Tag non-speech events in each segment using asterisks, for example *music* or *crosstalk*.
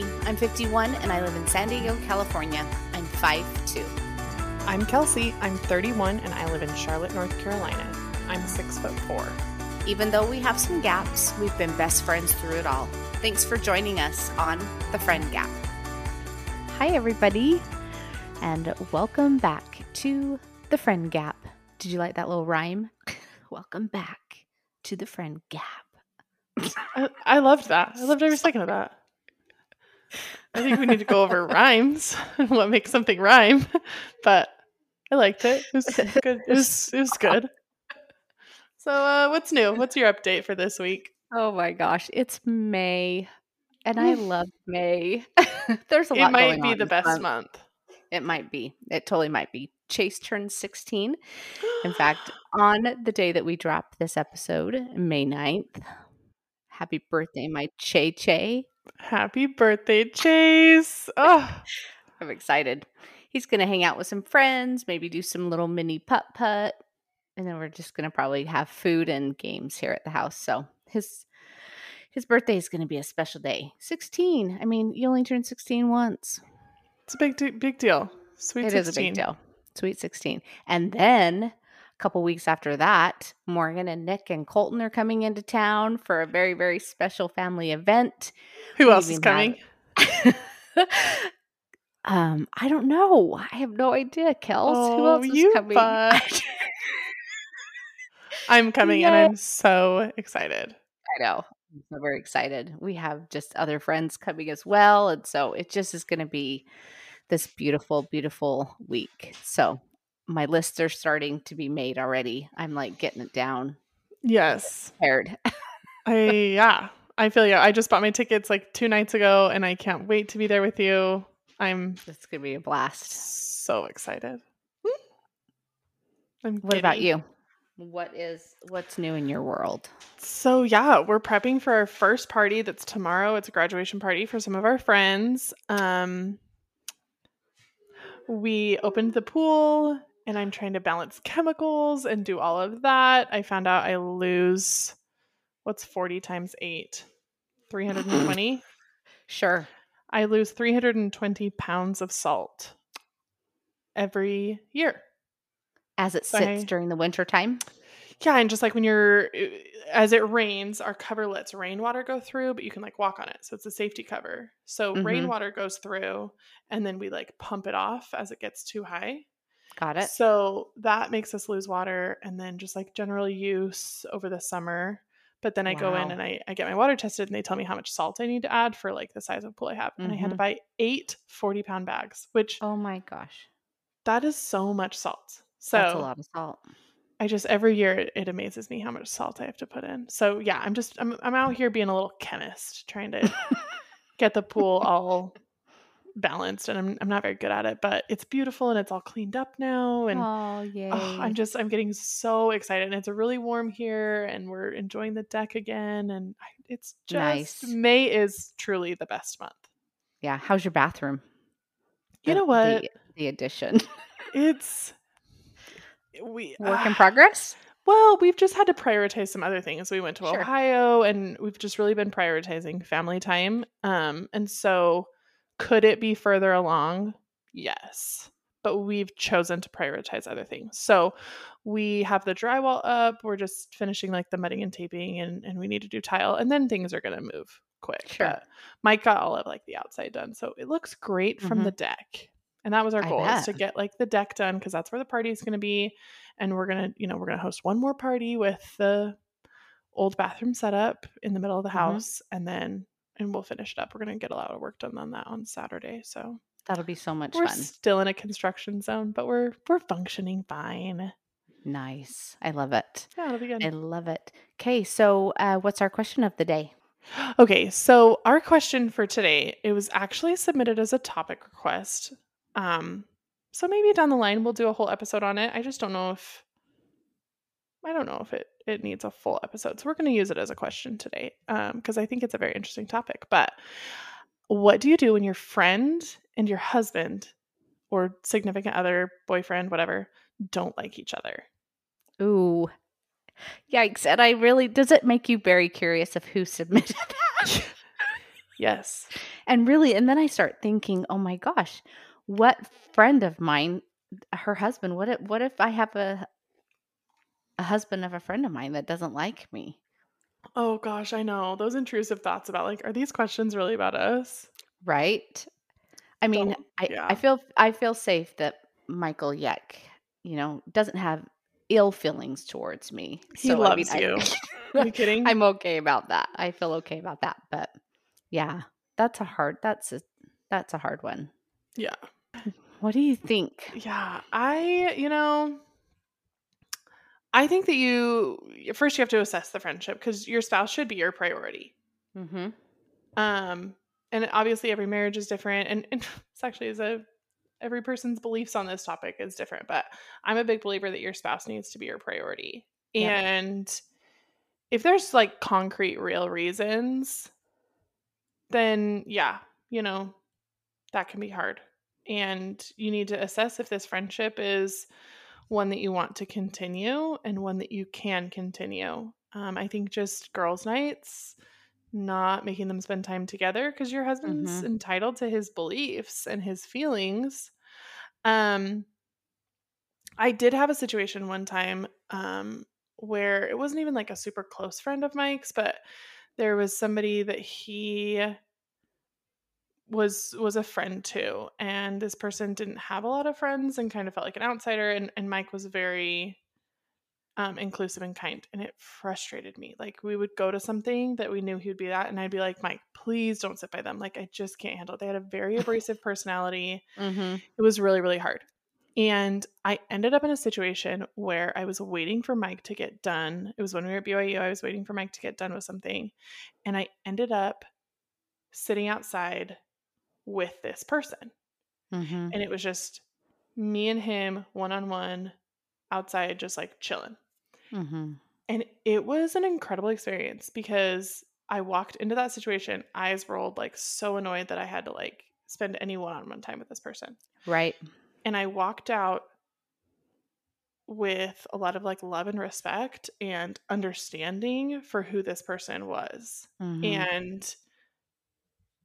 Becky. I'm 51 and I live in San Diego, California. I'm 5'2. I'm Kelsey. I'm 31 and I live in Charlotte, North Carolina. I'm six foot four. Even though we have some gaps, we've been best friends through it all. Thanks for joining us on The Friend Gap. Hi, everybody, and welcome back to The Friend Gap. Did you like that little rhyme? *laughs* welcome back to The Friend Gap. I, I loved that. I loved every second of that. I think we need to go over rhymes *laughs* and what makes something rhyme, *laughs* but I liked it. It was *laughs* good. It was, it was good. So, uh, what's new? What's your update for this week? Oh my gosh, it's May, and I love May. There's a lot. It might going be on the best month. month. It might be. It totally might be. Chase turned 16. In fact, *gasps* on the day that we drop this episode, May 9th, happy birthday, my Che Che. Happy birthday, Chase. Oh, I'm excited. He's going to hang out with some friends, maybe do some little mini putt putt. And then we're just going to probably have food and games here at the house. So his his birthday is going to be a special day. 16. I mean, you only turn 16 once. it's a big, de- big deal. Sweet It 16. is a big deal. Sweet 16. And then a couple weeks after that, Morgan and Nick and Colton are coming into town for a very, very special family event. Who else is coming? *laughs* um, I don't know. I have no idea, Kels. Who Oh, else is you coming? *laughs* I'm coming and I'm so excited. I know. I'm so very excited. We have just other friends coming as well. And so it just is going to be this beautiful, beautiful week. So my lists are starting to be made already. I'm like getting it down, Yes. prepared. *laughs* I yeah. I feel you. I just bought my tickets like two nights ago and I can't wait to be there with you. I'm It's going to be a blast. so excited. I'm What about you? What is what's new in your world? So yeah, we're prepping for our first party that's tomorrow. It's a graduation party for some of our friends. Um we opened the pool and I'm trying to balance *laughs* chemicals and do all of that. I found out I lose what's 40 times 8? 320. *laughs* Sure. I lose 320 pounds of salt every year. As it So sits I- during the winter time. Yeah, and just like when you're as it rains, our cover lets rainwater go through, but you can like walk on it. So it's a safety cover. So Mhm. rainwater goes through and then we like pump it off as it gets too high. Got it. So that makes us lose water and then just like general use over the summer. But then I go in and I, I get my water tested and they tell me how much salt I need to add for like the size of pool I have. And I had to Mhm. buy eight 40 pound bags, which Oh my gosh. that is so much salt. So That's a lot of salt. I just every year it, it amazes me how much salt I have to put in. So yeah, I'm just I'm I'm out here being a little chemist, trying to *laughs* get the pool all balanced, and I'm I'm not very good at it, but it's beautiful and it's all cleaned up now, and oh yay. oh, I'm just I'm getting so excited, and it's really warm here, and we're enjoying the deck again, and it's just Nice. May is truly the best month. yeah. How's your bathroom? You The- know what? The, the addition. *laughs* It's we Work in ah, progress? Well, we've just had to prioritize some other things. We went to Sure. Ohio and we've just really been prioritizing family time. Um and so could it be further along? Yes. But we've chosen to prioritize other things. So we have the drywall up. We're just finishing like the mudding and taping and, and we need to do tile and then things are gonna move quick. Sure. But Mike got all of like the outside done. So it looks great from Mhm. the deck. And that was our goal is to get like the deck done because that's where the party is going to be and we're gonna you know we're gonna host one more party with the old bathroom setup in the middle of the Mhm. house and then and we'll finish it up we're gonna get a lot of work done on that on saturday so That'll be so much we're fun. still in a construction zone but we're we're functioning fine Nice. I love it. yeah it'll be good I love it. Okay, so uh, what's our question of the day? *gasps* okay so our question for today it was actually submitted as a topic request um so maybe down the line we'll do a whole episode on it i just don't know if i don't know if it it needs a full episode so we're going to use it as a question today um because i think it's a very interesting topic but what do you do when your friend and your husband or significant other boyfriend whatever don't like each other Ooh. Yikes. And I really, does it make you very curious of who submitted *laughs* that? *laughs* yes And really, and then I start thinking, oh my gosh, what friend of mine, her husband, what if, what if I have a a husband of a friend of mine that doesn't like me? Oh gosh, I know. Those intrusive thoughts about like, are these questions really about us? Right? I mean, I, yeah. I feel I feel safe that Michael Yek, you know, doesn't have ill feelings towards me. He I mean, loves I- you. *laughs* Are you kidding? I'm okay about that. I feel okay about that. But yeah, that's a hard that's a that's a hard one. yeah. What do you think? Yeah. I, you know, I think that you first you have to assess the friendship because your spouse should be your priority. Mm-hmm. Um, and obviously every marriage is different, and, and *laughs* it's actually is a every person's beliefs on this topic is different. But I'm a big believer that your spouse needs to be your priority, Yep. and if there's like concrete, real reasons, then yeah, you know, that can be hard, and you need to assess if this friendship is one that you want to continue and one that you can continue. Um, I think just girls' nights, not making them spend time together because your husband's Mhm. entitled to his beliefs and his feelings. Um, I did have a situation one time um, where it wasn't even like a super close friend of Mike's, but there was somebody that he was was a friend too and this person didn't have a lot of friends and kind of felt like an outsider and, and mike was very um, inclusive and kind and it frustrated me. Like we would go to something that we knew he would be at and i'd be like mike please don't sit by them. Like i just can't handle it. They had a very *laughs* abrasive personality. Mm-hmm. it was really really hard. And i ended up in a situation where i was waiting for mike to get done. It was when we were at byu i was waiting for mike to get done with something and i ended up sitting outside with this person Mm-hmm. and it was just me and him one on one outside just like chilling Mm-hmm. and it was an incredible experience because i walked into that situation eyes rolled like so annoyed that i had to like spend any one-on-one time with this person Right. and I walked out with a lot of like love and respect and understanding for who this person was. Mhm. And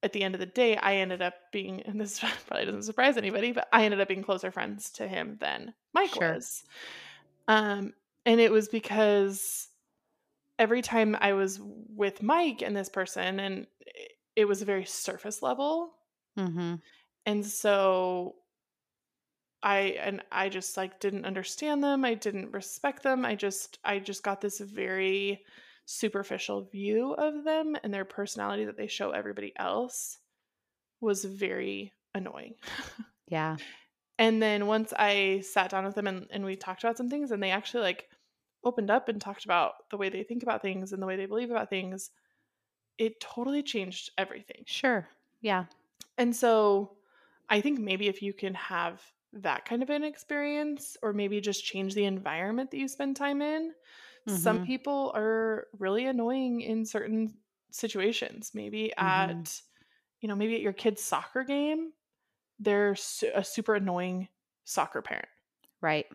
at the end of the day, I ended up being, and this *laughs* probably doesn't surprise anybody, but I ended up being closer friends to him than Mike Sure. was. Um, and it was because every time I was with Mike and this person, and it, it was very surface level, Mhm. and so i and i just like didn't understand them i didn't respect them i just i just got this very superficial view of them and their personality that they show everybody else was very annoying *laughs* Yeah. and then once i sat down with them and, and we talked about some things and they actually like opened up and talked about the way they think about things and the way they believe about things it totally changed everything Sure. Yeah. and so I think maybe if you can have that kind of an experience, or maybe just change the environment that you spend time in, some Mhm. people are really annoying in certain situations. Maybe at, Mhm. you know, maybe at your kid's soccer game, they're su- a super annoying soccer parent. Right.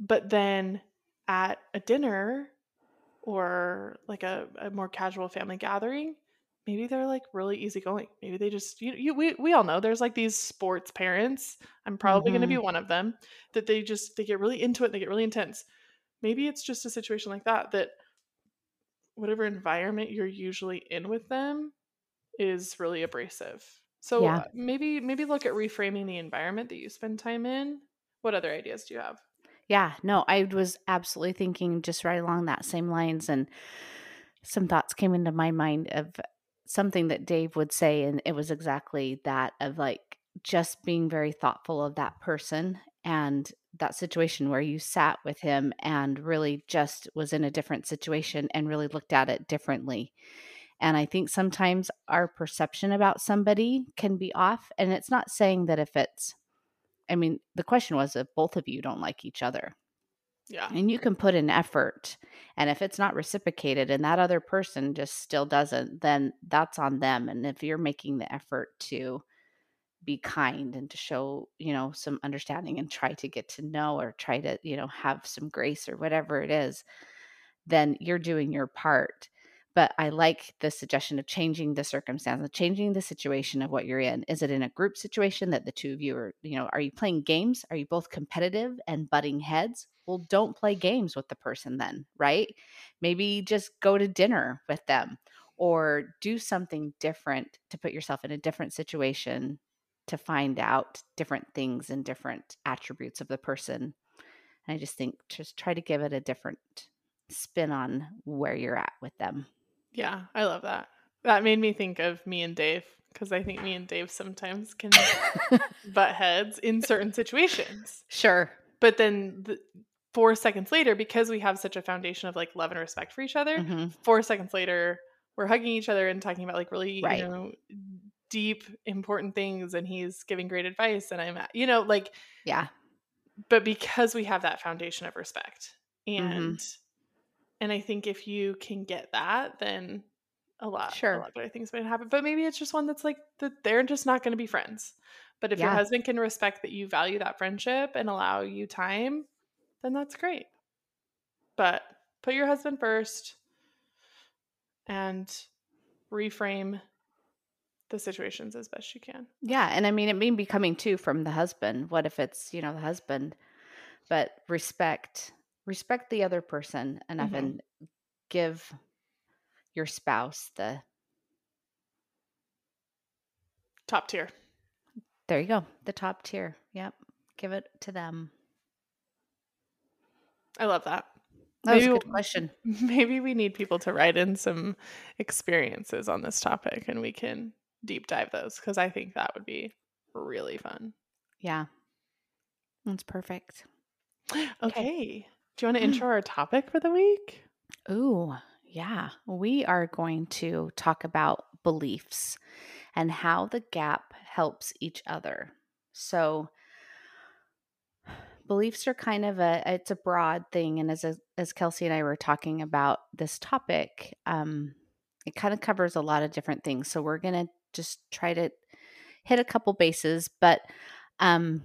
But then at a dinner or like a, a more casual family gathering, maybe they're like really easygoing. Maybe they just you, you we we all know there's like these sports parents. I'm probably going to be one of them that they just they get really into it, and they get really intense. Maybe it's just a situation like that that whatever environment you're usually in with them is really abrasive. So Yeah. uh, maybe maybe look at reframing the environment that you spend time in. What other ideas do you have? Yeah, no, I was absolutely thinking just right along that same lines and some thoughts came into my mind of something that Dave would say and it was exactly that of like just being very thoughtful of that person and that situation where you sat with him and really just was in a different situation and really looked at it differently. And I think sometimes our perception about somebody can be off and it's not saying that if it's I mean, the question was if both of you don't like each other. Yeah. And you can put an effort. And if it's not reciprocated and that other person just still doesn't, then that's on them. And if you're making the effort to be kind and to show, you know, some understanding and try to get to know or try to, you know, have some grace or whatever it is, then you're doing your part. but I like the suggestion of changing the circumstance, changing the situation of what you're in. Is it in a group situation that the two of you are, you know, are you playing games? Are you both competitive and butting heads? Well, don't play games with the person then, right? Maybe just go to dinner with them or do something different to put yourself in a different situation to find out different things and different attributes of the person. And I just think just try to give it a different spin on where you're at with them. Yeah, I love that. That made me think of me and Dave because I think me and Dave sometimes can *laughs* butt heads in certain situations. Sure. But then the, four seconds later, because we have such a foundation of like love and respect for each other, Mhm. four seconds later, we're hugging each other and talking about like really, Right. you know, deep, important things. And he's giving great advice. And I'm, you know, like, Yeah. but because we have that foundation of respect Mm-hmm. and and i think if you can get that then a lot Sure. a lot better things might happen but maybe it's just one that's like that they're just not going to be friends but if your husband can respect that you value that friendship and allow you time then that's great but put your husband first and reframe the situations as best you can Yeah. And I mean, it may be coming too from the husband. What if it's, you know, the husband? But respect, respect the other person enough Mhm. and give your spouse the, top tier there you go, the top tier. Yep. Give it to them. i love that That was a good question. *laughs* Maybe we need people to write in some experiences on this topic and we can deep dive those because I think that would be really fun. Yeah. That's perfect. Okay. Do you want to intro our topic for the week? Ooh, yeah. We are going to talk about beliefs and how the gap helps each other. So beliefs are kind of a it's a broad thing and as a, as Kelsey and I were talking about this topic, um it kind of covers a lot of different things. So we're going to just try to hit a couple bases, but um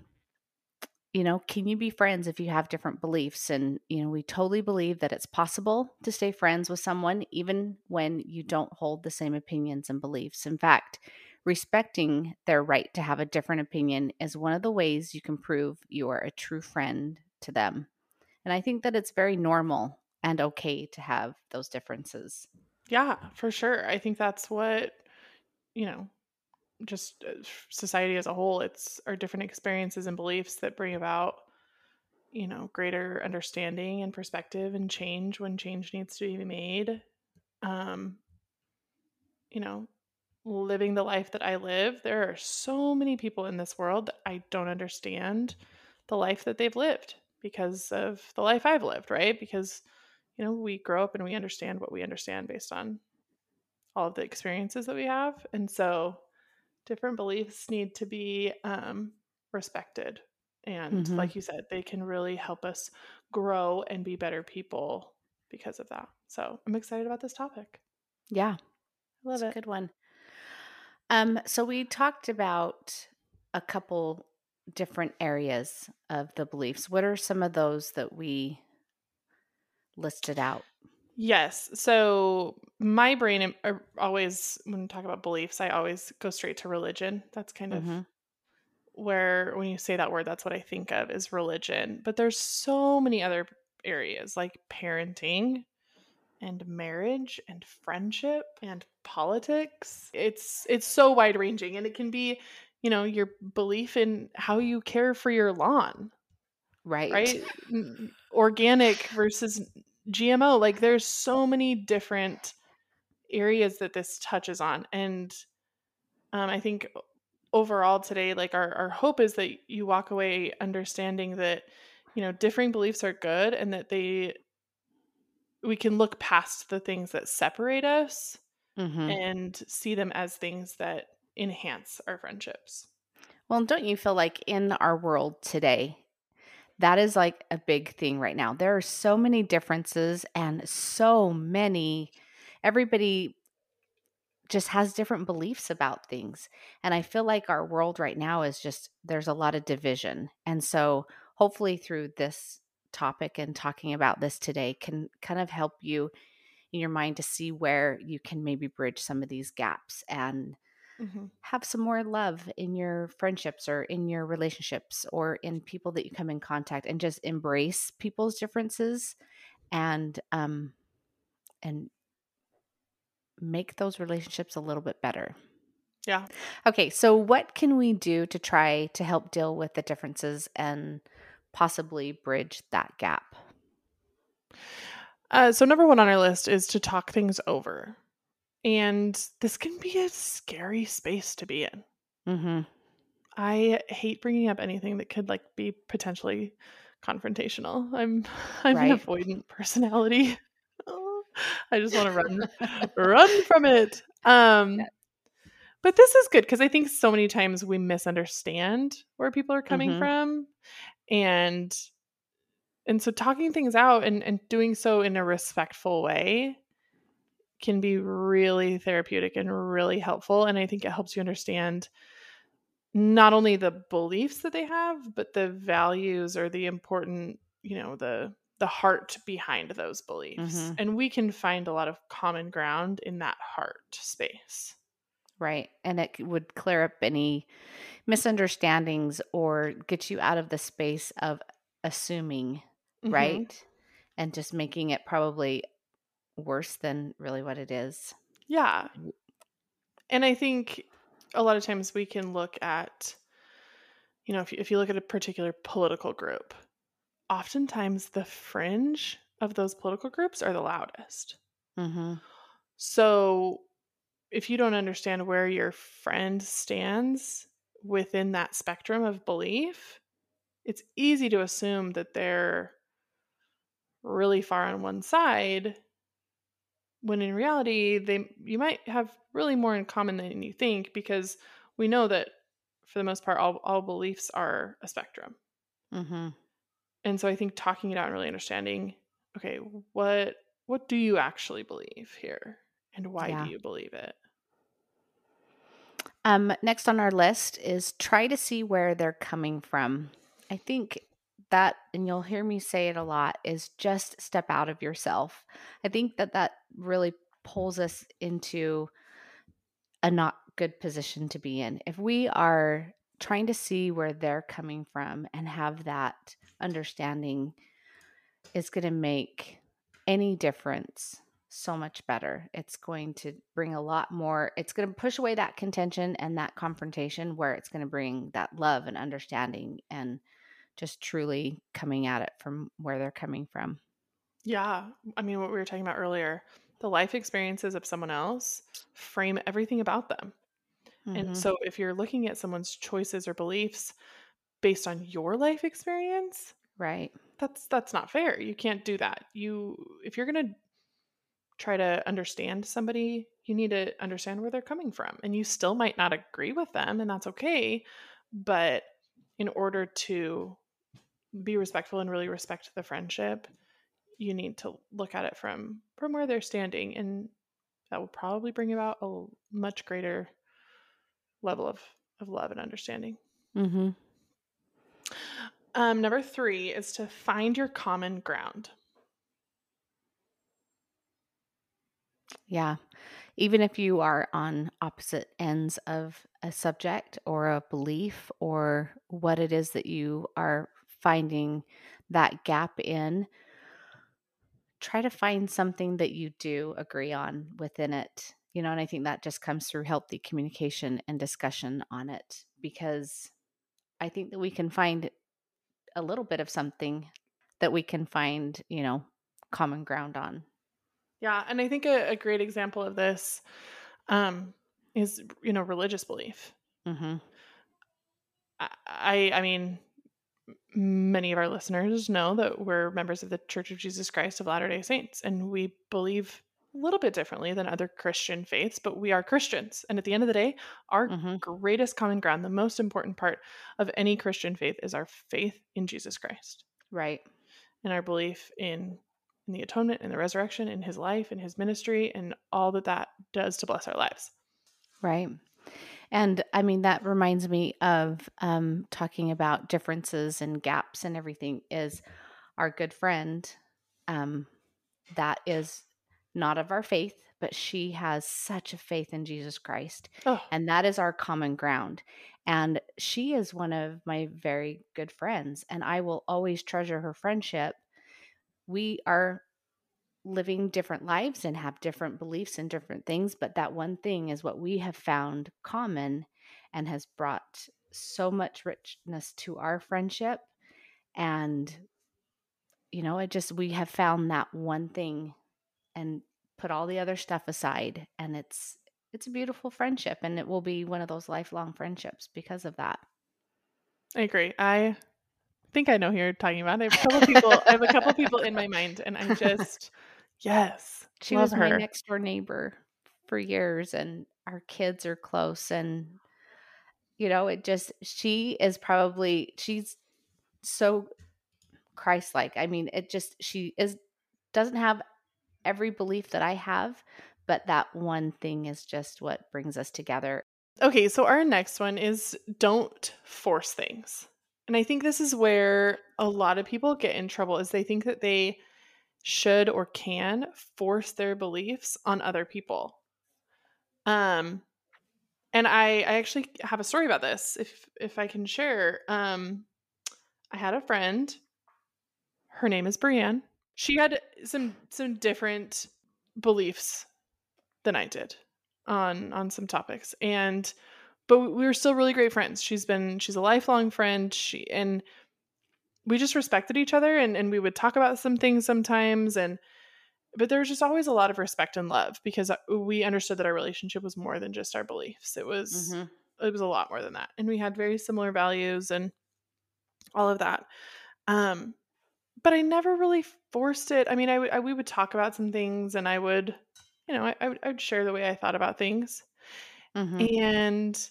you know, can you be friends if you have different beliefs? And, you know, we totally believe that it's possible to stay friends with someone even when you don't hold the same opinions and beliefs. In fact, respecting their right to have a different opinion is one of the ways you can prove you are a true friend to them. And I think that it's very normal and okay to have those differences. Yeah, for sure. I think that's what, you know, just uh, society as a whole, it's our different experiences and beliefs that bring about, you know, greater understanding and perspective and change when change needs to be made. Um, you know, living the life that I live, there are so many people in this world that I don't understand the life that they've lived because of the life I've lived, right? Because, you know, we grow up and we understand what we understand based on all of the experiences that we have. And so different beliefs need to be um, respected. And Mhm. like you said, they can really help us grow and be better people because of that. So I'm excited about this topic. Yeah. I love it. good one. Um, so we talked about a couple different areas of the beliefs. What are some of those that we listed out? Yes. So my brain always, when we talk about beliefs, I always go straight to religion. That's kind of Mhm. where, when you say that word, that's what I think of is religion. But there's so many other areas like parenting and marriage and friendship and politics. It's it's so wide ranging, and it can be, you know, your belief in how you care for your lawn Right. right? Organic versus GMO. Like there's so many different areas that this touches on. And um, I think overall today, like our, our hope is that you walk away understanding that, you know, differing beliefs are good and that they we can look past the things that separate us Mhm. and see them as things that enhance our friendships. Well, don't you feel like in our world today, that is like a big thing right now? There are so many differences and so many, everybody just has different beliefs about things. And I feel like our world right now is just, there's a lot of division. And so hopefully through this topic and talking about this today can kind of help you in your mind to see where you can maybe bridge some of these gaps and Mm-hmm. have some more love in your friendships or in your relationships or in people that you come in contact and just embrace people's differences and um and make those relationships a little bit better. Yeah. Okay, so what can we do to try to help deal with the differences and possibly bridge that gap? Uh, so, number one on our list is to talk things over. And this can be a scary space to be in. Mhm. I hate bringing up anything that could like be potentially confrontational. I'm *laughs* I'm an avoidant personality. *laughs* Oh, I just want to run *laughs* run from it. Um Yeah. but this is good because I think so many times we misunderstand where people are coming Mhm. from and and so talking things out and, and doing so in a respectful way can be really therapeutic and really helpful and i think it helps you understand not only the beliefs that they have but the values or the important you know the the heart behind those beliefs Mhm. and we can find a lot of common ground in that heart space Right. And it would clear up any misunderstandings or get you out of the space of assuming, Mhm. right? And just making it probably worse than really what it is. Yeah. And I think a lot of times we can look at, you know, if you, if you look at a particular political group, oftentimes the fringe of those political groups are the loudest. Mm-hmm. So if you don't understand where your friend stands within that spectrum of belief, it's easy to assume that they're really far on one side when in reality they you might have really more in common than you think because we know that for the most part all, all beliefs are a spectrum Mm-hmm. and so i think talking it out and really understanding okay what what do you actually believe here and why Yeah. do you believe it Um, next on our list is try to see where they're coming from. I think that, and you'll hear me say it a lot, is just step out of yourself. I think that that really pulls us into a not good position to be in. If we are trying to see where they're coming from and have that understanding, is going to make any difference so much better. It's going to bring a lot more, it's going to push away that contention and that confrontation where it's going to bring that love and understanding and just truly coming at it from where they're coming from. yeah i mean what we were talking about earlier the life experiences of someone else frame everything about them Mhm. And so if you're looking at someone's choices or beliefs based on your life experience, right. that's that's not fair. You can't do that. You if you're going to try to understand somebody, you need to understand where they're coming from. And you still might not agree with them and that's okay, but in order to be respectful and really respect the friendship, you need to look at it from from where they're standing and that will probably bring about a much greater level of, of love and understanding. Mm-hmm. Um, number three is to find your common ground. Yeah. Even if you are on opposite ends of a subject or a belief or what it is that you are finding that gap in, try to find something that you do agree on within it. You know, and I think that just comes through healthy communication and discussion on it because I think that we can find a little bit of something that we can find, you know, common ground on. Yeah, and I think a, a great example of this um, is you know religious belief. Mm-hmm. I, I mean, many of our listeners know that we're members of the Church of Jesus Christ of Latter Day Saints, and we believe a little bit differently than other Christian faiths, but we are Christians. And at the end of the day, our Mm-hmm. greatest common ground, the most important part of any Christian faith, is our faith in Jesus Christ. Right. and our belief in in the atonement and the resurrection in his life and his ministry and all that that does to bless our lives Right. And I mean, that reminds me of um, talking about differences and gaps and everything. Is our good friend um, that is not of our faith, but she has such a faith in Jesus Christ. Oh, And that is our common ground. And she is one of my very good friends, and I will always treasure her friendship. We are living different lives and have different beliefs and different things, but that one thing is what we have found common and has brought so much richness to our friendship. And, you know, it just, we have found that one thing and put all the other stuff aside. And it's, it's a beautiful friendship and it will be one of those lifelong friendships because of that. I agree. I think I know who you're talking about. I have a couple *laughs* people. I have a couple people in my mind, and I'm just yes, She was my next door neighbor for years, and our kids are close. And, you know, it just, she is probably, she's so Christ like. I mean, it just, she is, doesn't have every belief that I have, but that one thing is just what brings us together. Okay, so our next one is don't force things. And I think this is where a lot of people get in trouble is they think that they should or can force their beliefs on other people. Um and I I actually have a story about this if if I can share. Um I had a friend her name is Brienne. She had some some different beliefs than I did on on some topics and but we were still really great friends she's been she's a lifelong friend she and we just respected each other and and we would talk about some things sometimes and but there was just always a lot of respect and love because uh, we understood that our relationship was more than just our beliefs it was Mhm. it was a lot more than that and we had very similar values and all of that um but i never really forced it i mean i would we would talk about some things and i would you know I, I, would, I would share the way i thought about things Mhm. and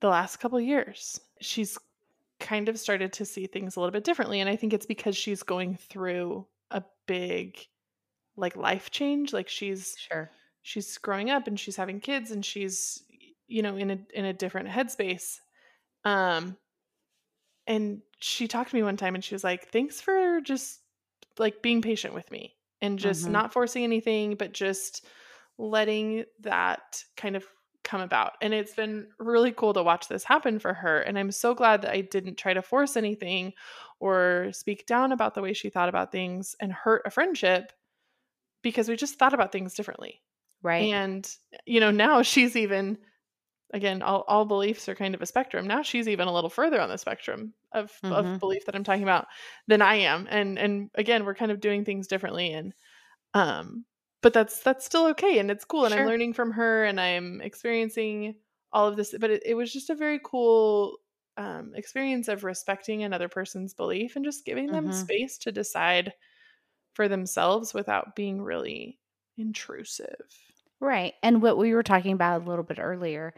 the last couple years she's kind of started to see things a little bit differently and i think it's because she's going through a big like life change like she's Sure. she's growing up and she's having kids and she's you know in a in a different headspace um and she talked to me one time and she was like thanks for just like being patient with me and just Mhm. not forcing anything but just letting that kind of come about and it's been really cool to watch this happen for her and i'm so glad that i didn't try to force anything or speak down about the way she thought about things and hurt a friendship because we just thought about things differently Right. and you know now she's even again all, all beliefs are kind of a spectrum now she's even a little further on the spectrum of, Mhm. of belief that i'm talking about than i am and and again we're kind of doing things differently and um but that's that's still okay and it's cool and i'm learning from her and i'm experiencing all of this but it, it was just a very cool um, experience of respecting another person's belief and just giving them Mhm. space to decide for themselves without being really intrusive Right. And what we were talking about a little bit earlier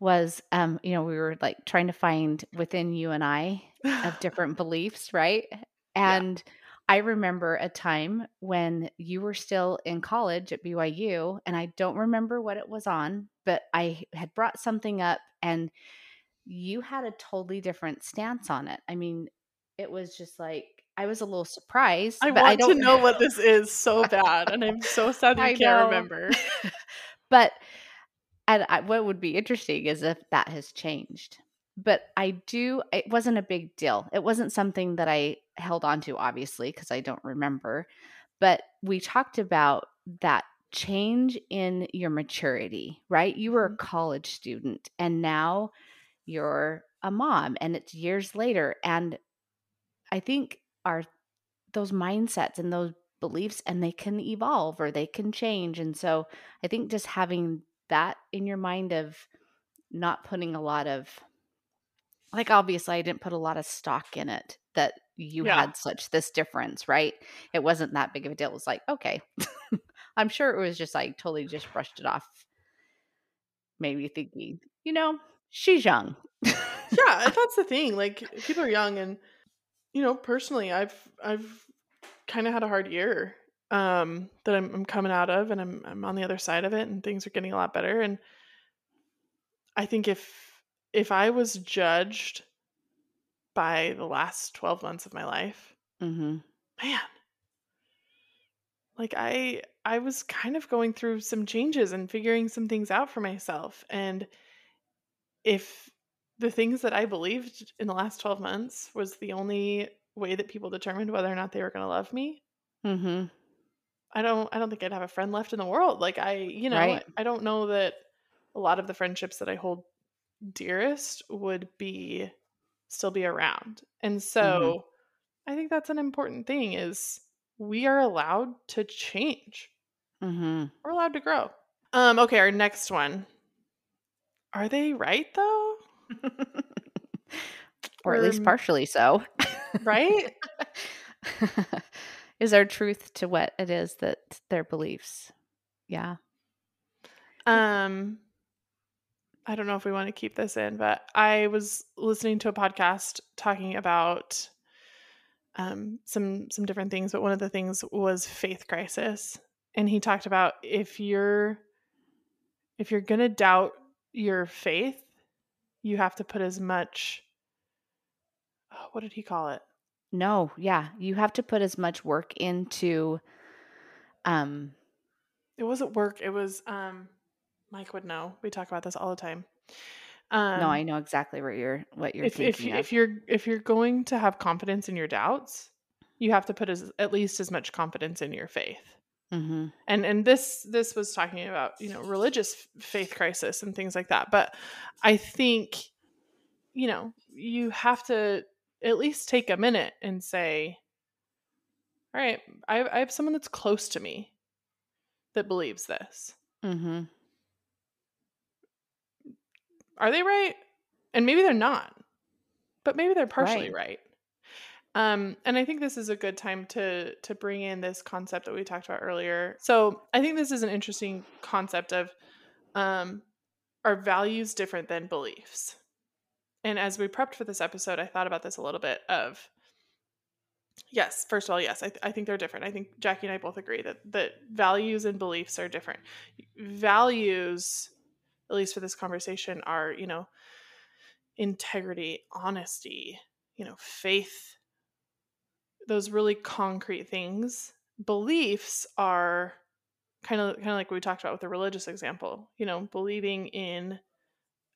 was um, you know, we were like trying to find within you and I of *laughs* different beliefs, right? And I remember a time when you were still in college at BYU, and I don't remember what it was on, but I had brought something up and you had a totally different stance on it. I mean, it was just like I was a little surprised, I but want I don't to know what this is so bad, and I'm so sad you I can't know. remember. *laughs* but and I, what would be interesting is if that has changed. But I do. It wasn't a big deal. It wasn't something that I held on to, obviously, because I don't remember. But we talked about that change in your maturity, right? You were a Mhm. college student, and now you're a mom, and it's years later. And I think our those mindsets and those beliefs and they can evolve or they can change and so i think just having that in your mind of not putting a lot of like obviously i didn't put a lot of stock in it that you Yeah. had such this difference right it wasn't that big of a deal it was like okay *laughs* i'm sure it was just like totally just brushed it off maybe thinking you know she's young yeah, *laughs* that's the thing. Like people are young, and you know, personally, I've I've kind of had a hard year um, that I'm, I'm coming out of, and I'm I'm on the other side of it, and things are getting a lot better. And I think if if I was judged by the last twelve months of my life, hmm man, like I I was kind of going through some changes and figuring some things out for myself and if the things that I believed in the last 12 months was the only way that people determined whether or not they were going to love me, Mhm. I don't I don't think I'd have a friend left in the world. Like I, you know, Right. I don't know that a lot of the friendships that I hold dearest would be still be around. And Mhm. so I think that's an important thing is we are allowed to change. Mhm. We're allowed to grow. Um okay, our next one. Are they right though? *laughs* or at least partially so. right? *laughs* is our truth to what it is that their beliefs? Yeah. Um I don't know if we want to keep this in, but I was listening to a podcast talking about um, some some different things, but one of the things was faith crisis, and he talked about if you're if you're gonna doubt your faith, you have to put as much. oh, What did he call it? No, yeah. You have to put as much work into um It wasn't work. It was um, Mike would know. We talk about this all the time. no, Um, I know exactly what you're what you're if if of. if you're if you're going to have confidence in your doubts, you have to put as at least as much confidence in your faith. hmm And and this this was talking about you know religious faith crisis and things like that. But I think you know you have to at least take a minute and say, all right, I have, I have someone that's close to me that believes this. hmm Are they right? And maybe they're not, but maybe they're partially right. Um, and I think this is a good time to to bring in this concept that we talked about earlier. So I think this is an interesting concept of um, are values different than beliefs? And as we prepped for this episode, I thought about this a little bit. Of yes, first of all, yes, I, th- I think they're different. I think Jackie and I both agree that that values and beliefs are different. Values, at least for this conversation, are you know integrity, honesty, you know, faith, those really concrete things. Beliefs are kind of kind of like we talked about with the religious example, you know, believing in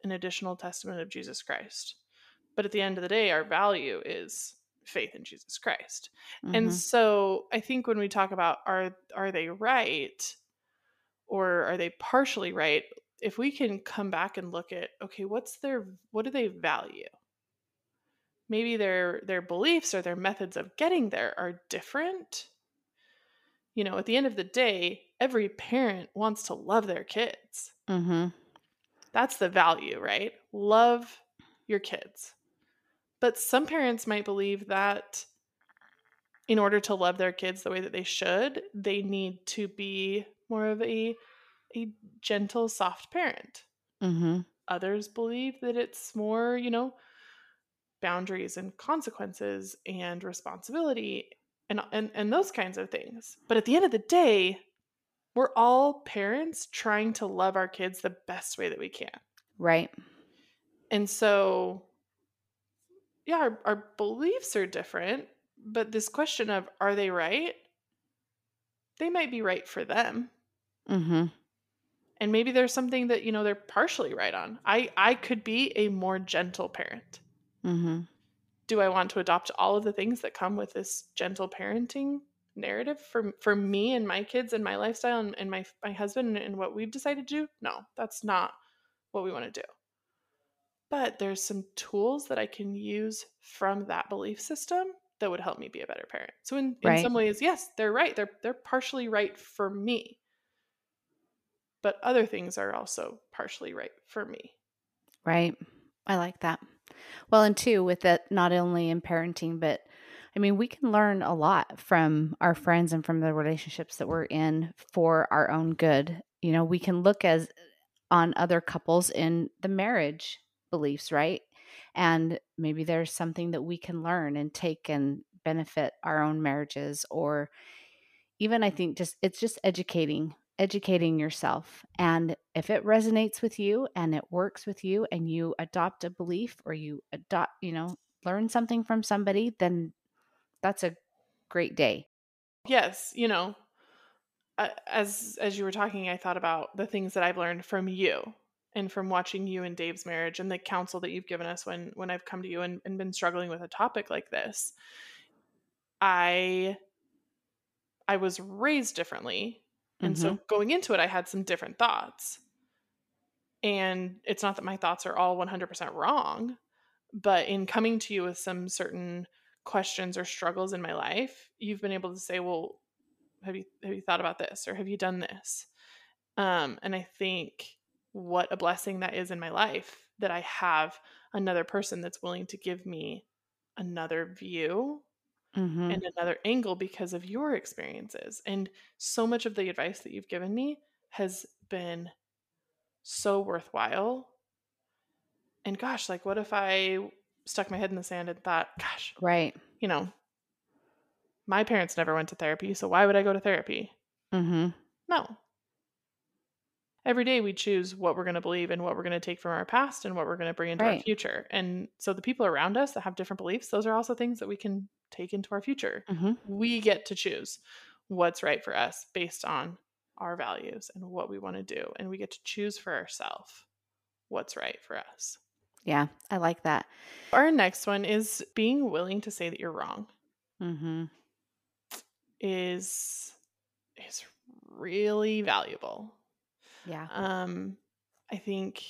an additional testament of Jesus Christ. But at the end of the day, our value is faith in Jesus Christ. And Mhm. so I think when we talk about are are they right or are they partially right, if we can come back and look at okay, what's their what do they value? Maybe their their beliefs or their methods of getting there are different. You know, at the end of the day, every parent wants to love their kids. Mhm. That's the value, right? Love your kids. But some parents might believe that in order to love their kids the way that they should, they need to be more of a a gentle, soft parent. Mhm. Others believe that it's more, you know, boundaries and consequences and responsibility and and and those kinds of things. But at the end of the day, we're all parents trying to love our kids the best way that we can. Right. And so, yeah, our, our beliefs are different, but this question of are they right? They might be right for them. Mhm. And maybe there's something that, you know, they're partially right on. I I could be a more gentle parent. Mhm. Do I want to adopt all of the things that come with this gentle parenting narrative for for me and my kids and my lifestyle and, and my my husband and, and what we've decided to do? No, that's not what we want to do. But there's some tools that I can use from that belief system that would help me be a better parent. So in, in Right. some ways, yes, they're right. They're they're partially right for me. But other things are also partially right for me. Right. I like that. Well, and two, with that, not only in parenting, but I mean, we can learn a lot from our friends and from the relationships that we're in for our own good. You know, we can look as on other couples in the marriage beliefs, right? And maybe there's something that we can learn and take and benefit our own marriages or even I think just it's just educating educating yourself and if it resonates with you and it works with you and you adopt a belief or you adopt you know learn something from somebody then that's a great day Yes, you know, as as you were talking, I thought about the things that I've learned from you and from watching you and Dave's marriage and the counsel that you've given us when when I've come to you and, and been struggling with a topic like this. I I was raised differently. And Mm-hmm. so going into it, I had some different thoughts. And it's not that my thoughts are all 100% wrong, but in coming to you with some certain questions or struggles in my life, you've been able to say, "Well, have you have you thought about this or have you done this?" Um, and I think what a blessing that is in my life that I have another person that's willing to give me another view Mm-hmm. and another angle because of your experiences. And so much of the advice that you've given me has been so worthwhile. And gosh, like, what if I stuck my head in the sand and thought, gosh, Right. you know, my parents never went to therapy, so why would I go to therapy? Mm-hmm. No. Every day we choose what we're going to believe and what we're going to take from our past and what we're going to bring into our future. And so the people around us that have different beliefs, those are also things that we can take into our future. Mm-hmm. We get to choose what's right for us based on our values and what we want to do. And we get to choose for ourselves what's right for us. Yeah, I like that. Our next one is being willing to say that you're wrong. Mm-hmm. is is really valuable. Yeah. Um, I think,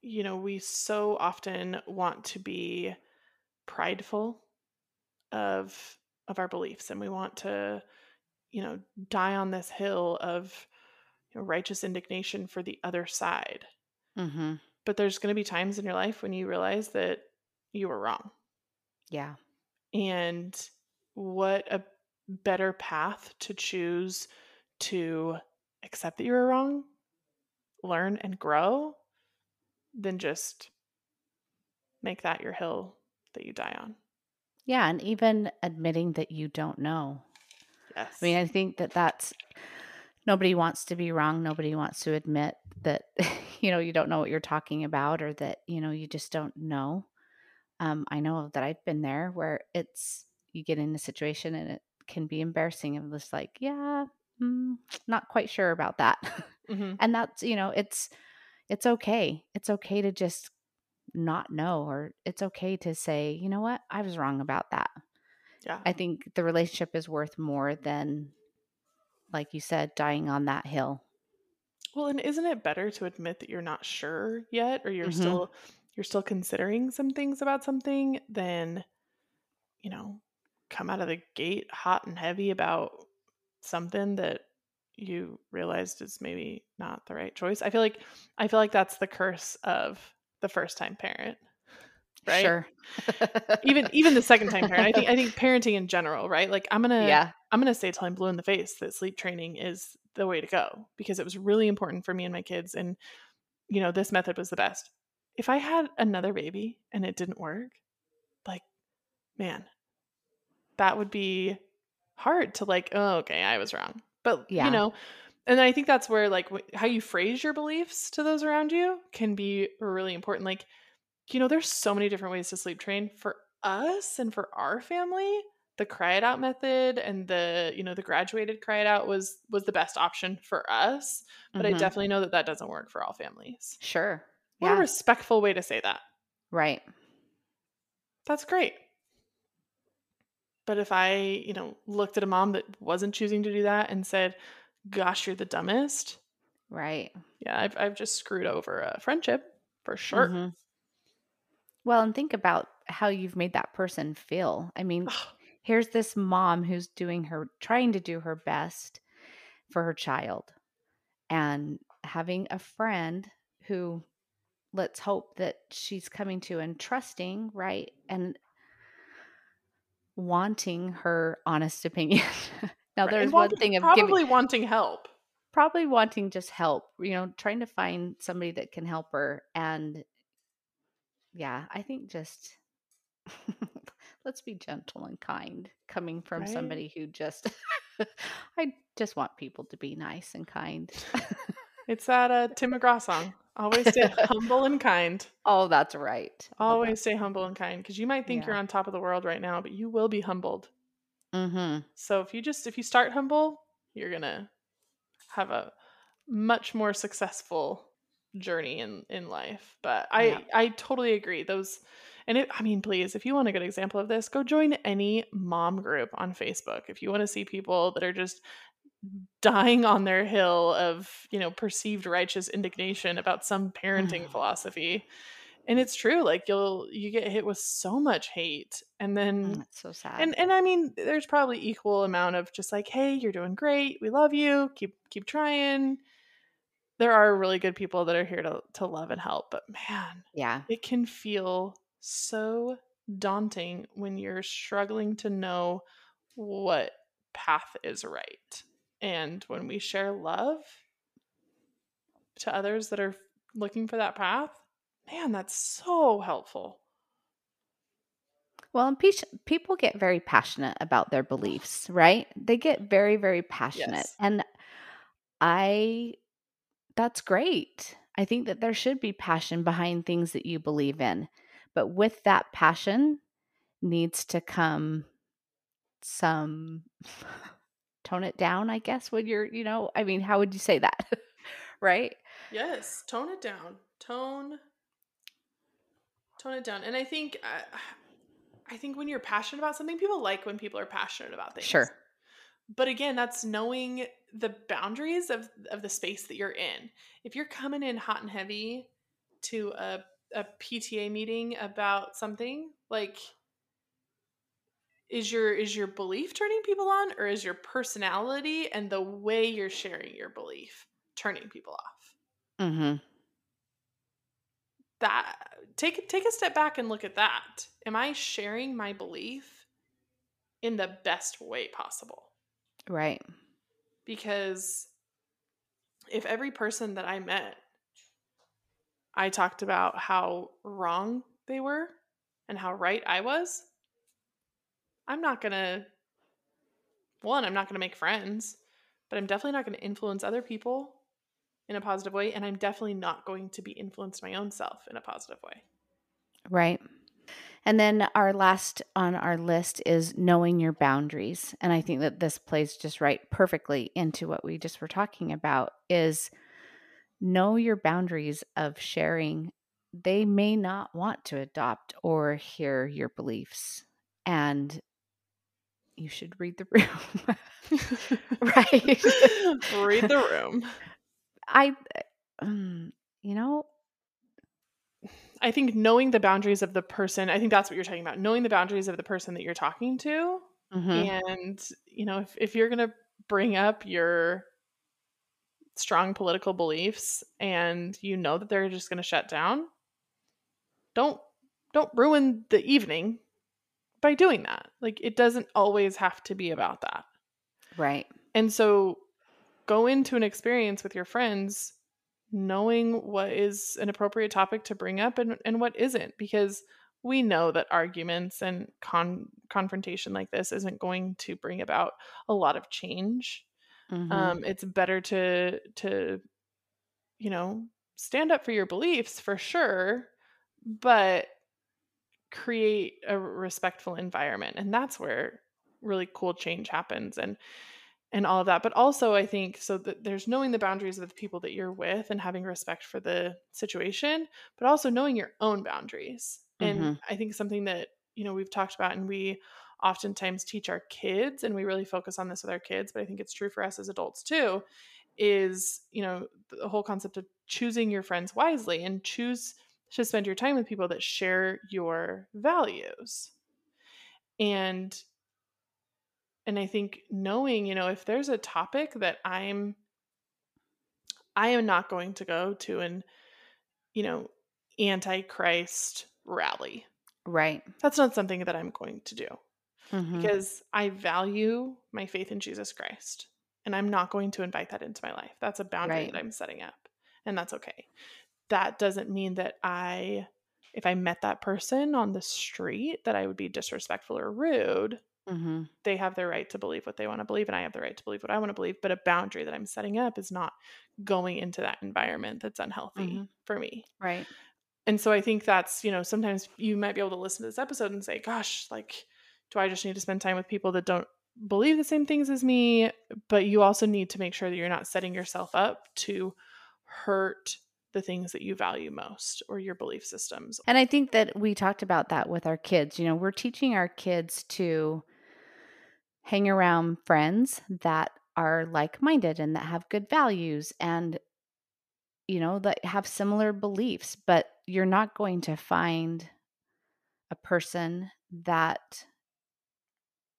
you know, we so often want to be prideful of of our beliefs, and we want to, you know, die on this hill of you know, righteous indignation for the other side. Mm-hmm. But there's going to be times in your life when you realize that you were wrong, Yeah. and what a better path to choose to accept that you were wrong, learn and grow than just make that your hill that you die on. Yeah, and even admitting that you don't know. Yes. I mean, I think that that's nobody wants to be wrong. Nobody wants to admit that *laughs* you know you don't know what you're talking about or that you know you just don't know. Um, I know that I've been there where it's you get in a situation and it can be embarrassing and just like, yeah, mm, not quite sure about that. *laughs* Mhm. and that's you know it's it's okay. It's okay to just not know or it's okay to say, you know what, I was wrong about that. Yeah. I think the relationship is worth more than, like you said, dying on that hill. well, and isn't it better to admit that you're not sure yet or you're Mhm. still you're still considering some things about something than you know, come out of the gate hot and heavy about something that you realized is maybe not the right choice. I feel like I feel like that's the curse of the first time parent. Right? Sure. Even even the second time parent. I think I think *laughs* parenting in general, right? Like I'm gonna yeah. I'm gonna say till I'm blue in the face that sleep training is the way to go because it was really important for me and my kids and you know this method was the best. If I had another baby and it didn't work, like man, that would be hard to like, oh okay, I was wrong. But Yeah. you know, and I think that's where like wh- how you phrase your beliefs to those around you can be really important. Like, you know, there's so many different ways to sleep train for us and for our family. The cry it out method and the you know the graduated cry it out was was the best option for us. But I Mhm. definitely know that that doesn't work for all families. Sure. What a respectful way to say that. Right. That's great. But if I, you know, looked at a mom that wasn't choosing to do that and said, "Gosh, you're the dumbest," Right. yeah, I've I've just screwed over a friendship for sure. Mhm. Well, and think about how you've made that person feel. I mean, *sighs* here's this mom who's doing her trying to do her best for her child and having a friend who let's hope that she's coming to and trusting right and wanting her honest opinion *laughs* now Right, there's one thing of probably giving wanting help. probably wanting just help you know trying to find somebody that can help her and yeah i think just *laughs* let's be gentle and kind coming from Right? somebody who just *laughs* i just want people to be nice and kind It's that uh, Tim McGraw song. Always stay *laughs* humble and kind. oh that's right Always stay humble and kind because you might think Yeah. you're on top of the world right now, but you will be humbled. mm-hmm So if you just if you start humble, you're gonna have a much more successful journey in in life. But I Yeah. I totally agree. Those and it, I mean, please, if you want a good example of this, go join any mom group on Facebook. If you want to see people that are just dying on their hill of, you know, perceived righteous indignation about some parenting Mm. philosophy. And it's true, like you'll you get hit with so much hate and then Mm, so sad. and and I mean, there's probably equal amount of just like, "Hey, you're doing great. We love you. Keep keep trying." There are really good people that are here to to love and help, but man, yeah. it can feel so daunting when you're struggling to know what path is right. And when we share love to others that are looking for that path, man, that's so helpful. Well, and pe- people get very passionate about their beliefs, right? They get very, very passionate. Yes. And I, that's great. I think that there should be passion behind things that you believe in. But with that passion needs to come some *laughs* tone it down, I guess, when you're, you know, I mean, how would you say that? *laughs* right? Yes, tone it down. Tone tone it down. And I think uh, I think when you're passionate about something, people like when people are passionate about things. Sure. But again, that's knowing the boundaries of of the space that you're in. If you're coming in hot and heavy to a a PTA meeting about something, like is your is your belief turning people on or is your personality and the way you're sharing your belief turning people off? Mm-hmm. that take take a step back and look at that. Am I sharing my belief in the best way possible? Right. Because if every person that I met I talked about how wrong they were and how right I was, I'm not going to one, I'm not going to make friends, but I'm definitely not going to influence other people in a positive way and I'm definitely not going to be influenced my own self in a positive way. Right. And then our last on our list is knowing your boundaries. And I think that this plays just right perfectly into what we just were talking about is know your boundaries of sharing. They may not want to adopt or hear your beliefs. And you should read the room. *laughs* right. Read the room. I um, you know, I think knowing the boundaries of the person, I think that's what you're talking about. Knowing the boundaries of the person that you're talking to. mhm, And, you know, if, if you're going to bring up your strong political beliefs and you know that they're just going to shut down, don't don't ruin the evening by doing that. Like it doesn't always have to be about that. right. And so go into an experience with your friends knowing what is an appropriate topic to bring up and, and what isn't, because we know that arguments and con- confrontation like this isn't going to bring about a lot of change. Mhm, Um, it's better to to you know stand up for your beliefs for sure, but create a respectful environment, and that's where really cool change happens. And and all of that but also i think so that there's knowing the boundaries of the people that you're with and having respect for the situation but also knowing your own boundaries and Mhm. i think something that you know we've talked about and we oftentimes teach our kids and we really focus on this with our kids but i think it's true for us as adults too is you know the whole concept of choosing your friends wisely and choose to spend your time with people that share your values. And and i think knowing you know if there's a topic that i'm i am not going to go to an you know antichrist rally. Right. that's not something that i'm going to do Mhm, because i value my faith in jesus christ and i'm not going to invite that into my life. That's a boundary Right. that i'm setting up and that's okay that doesn't mean that i if i met that person on the street that i would be disrespectful or rude mhm, they have the right to believe what they want to believe and I have the right to believe what I want to believe but a boundary that I'm setting up is not going into that environment that's unhealthy Mhm. for me. right. And so I think that's, you know, sometimes you might be able to listen to this episode and say, gosh, like do I just need to spend time with people that don't believe the same things as me, but you also need to make sure that you're not setting yourself up to hurt the things that you value most or your belief systems. And I think that we talked about that with our kids. You know, we're teaching our kids to hang around friends that are like minded and that have good values and, you know, that have similar beliefs, but you're not going to find a person that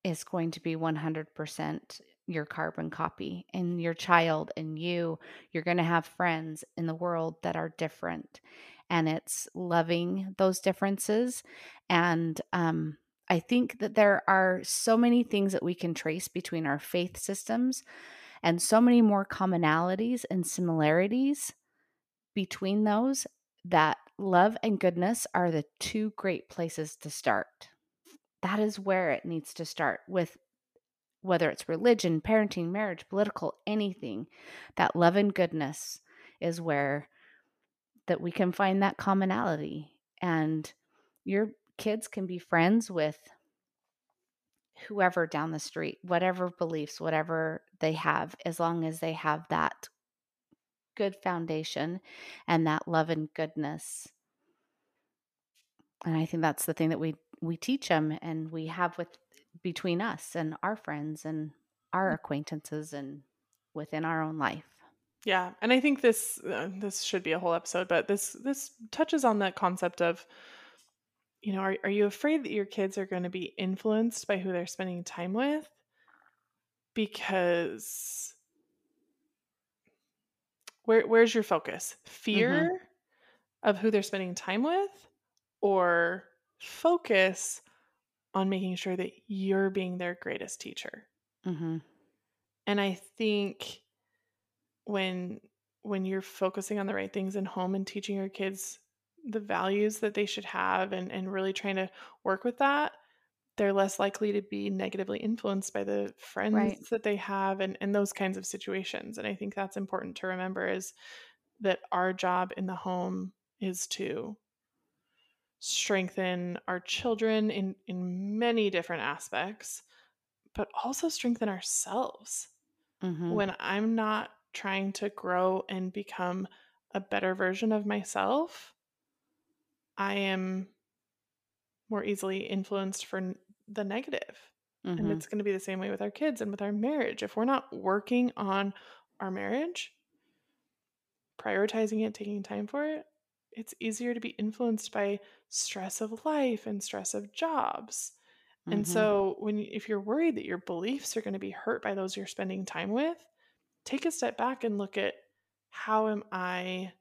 is going to be 100% your carbon copy and your child and you you're going to have friends in the world that are different and it's loving those differences and um, i think that there are so many things that we can trace between our faith systems and so many more commonalities and similarities between those that love and goodness are the two great places to start. That is where it needs to start with whether it's religion, parenting, marriage, political, anything, that love and goodness is where that we can find that commonality. And your kids can be friends with whoever down the street, whatever beliefs, whatever they have, as long as they have that good foundation and that love and goodness. And I think that's the thing that we we teach them and we have with between us and our friends and our mm. acquaintances and within our own life. Yeah, and I think this uh, this should be a whole episode, but this this touches on that concept of you know, are are you afraid that your kids are going to be influenced by who they're spending time with? Because where where's your focus? Fear mm-hmm. of who they're spending time with or focus on making sure that you're being their greatest teacher. Mm-hmm. And I think when when you're focusing on the right things in home and teaching your kids the values that they should have and, and really trying to work with that, they're less likely to be negatively influenced by the friends right. that they have and, and those kinds of situations. And I think that's important to remember is that our job in the home is to strengthen our children in in many different aspects but also strengthen ourselves mm-hmm. when i'm not trying to grow and become a better version of myself i am more easily influenced for the negative mm-hmm. and it's going to be the same way with our kids and with our marriage if we're not working on our marriage prioritizing it taking time for it it's easier to be influenced by stress of life and stress of jobs. Mm-hmm. And so when if you're worried that your beliefs are going to be hurt by those you're spending time with, take a step back and look at how am I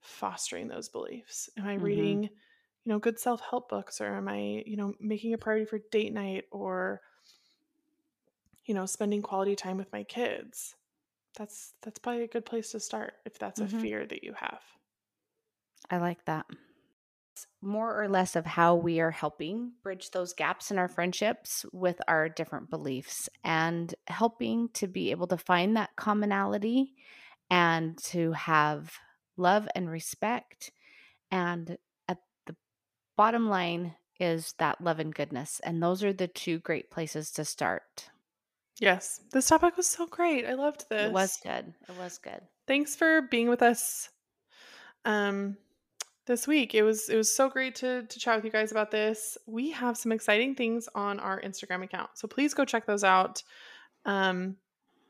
fostering those beliefs? Am I mm-hmm. reading, you know, good self-help books or am I, you know, making a priority for date night or you know, spending quality time with my kids? That's that's probably a good place to start if that's mm-hmm. a fear that you have. I like that. More or less of how we are helping bridge those gaps in our friendships with our different beliefs and helping to be able to find that commonality and to have love and respect. And at the bottom line is that love and goodness. And those are the two great places to start. Yes, this topic was so great. I loved this. It was good. It was good. Thanks for being with us. Um, this week. It was it was so great to to chat with you guys about this. We have some exciting things on our Instagram account, so please go check those out. Um,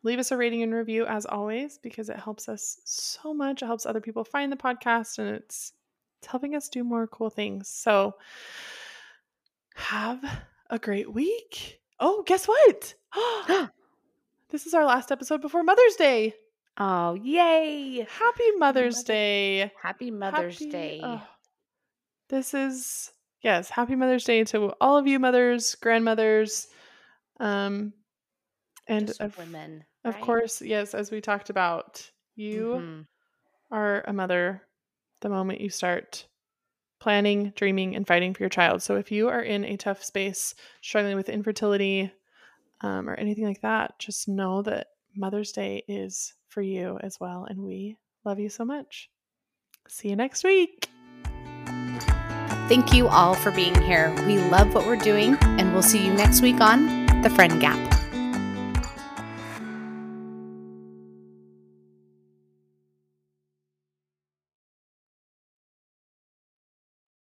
leave us a rating and review as always because it helps us so much. It helps other people find the podcast, and it's it's helping us do more cool things. So have a great week. Oh, guess what? *gasps* *gasps* this is our last episode before Mother's Day. Oh, yay! Happy Mother's Day. Happy Mother's happy, Day. Oh, this is yes, happy Mother's Day to all of you mothers, grandmothers, um and of, women. Right? Of course, yes, as we talked about, you mm-hmm. are a mother the moment you start planning, dreaming, and fighting for your child. So if you are in a tough space, struggling with infertility, um, or anything like that, just know that Mother's Day is for you as well. And we love you so much. See you next week. Thank you all for being here. We love what we're doing, and we'll see you next week on The Friend Gap.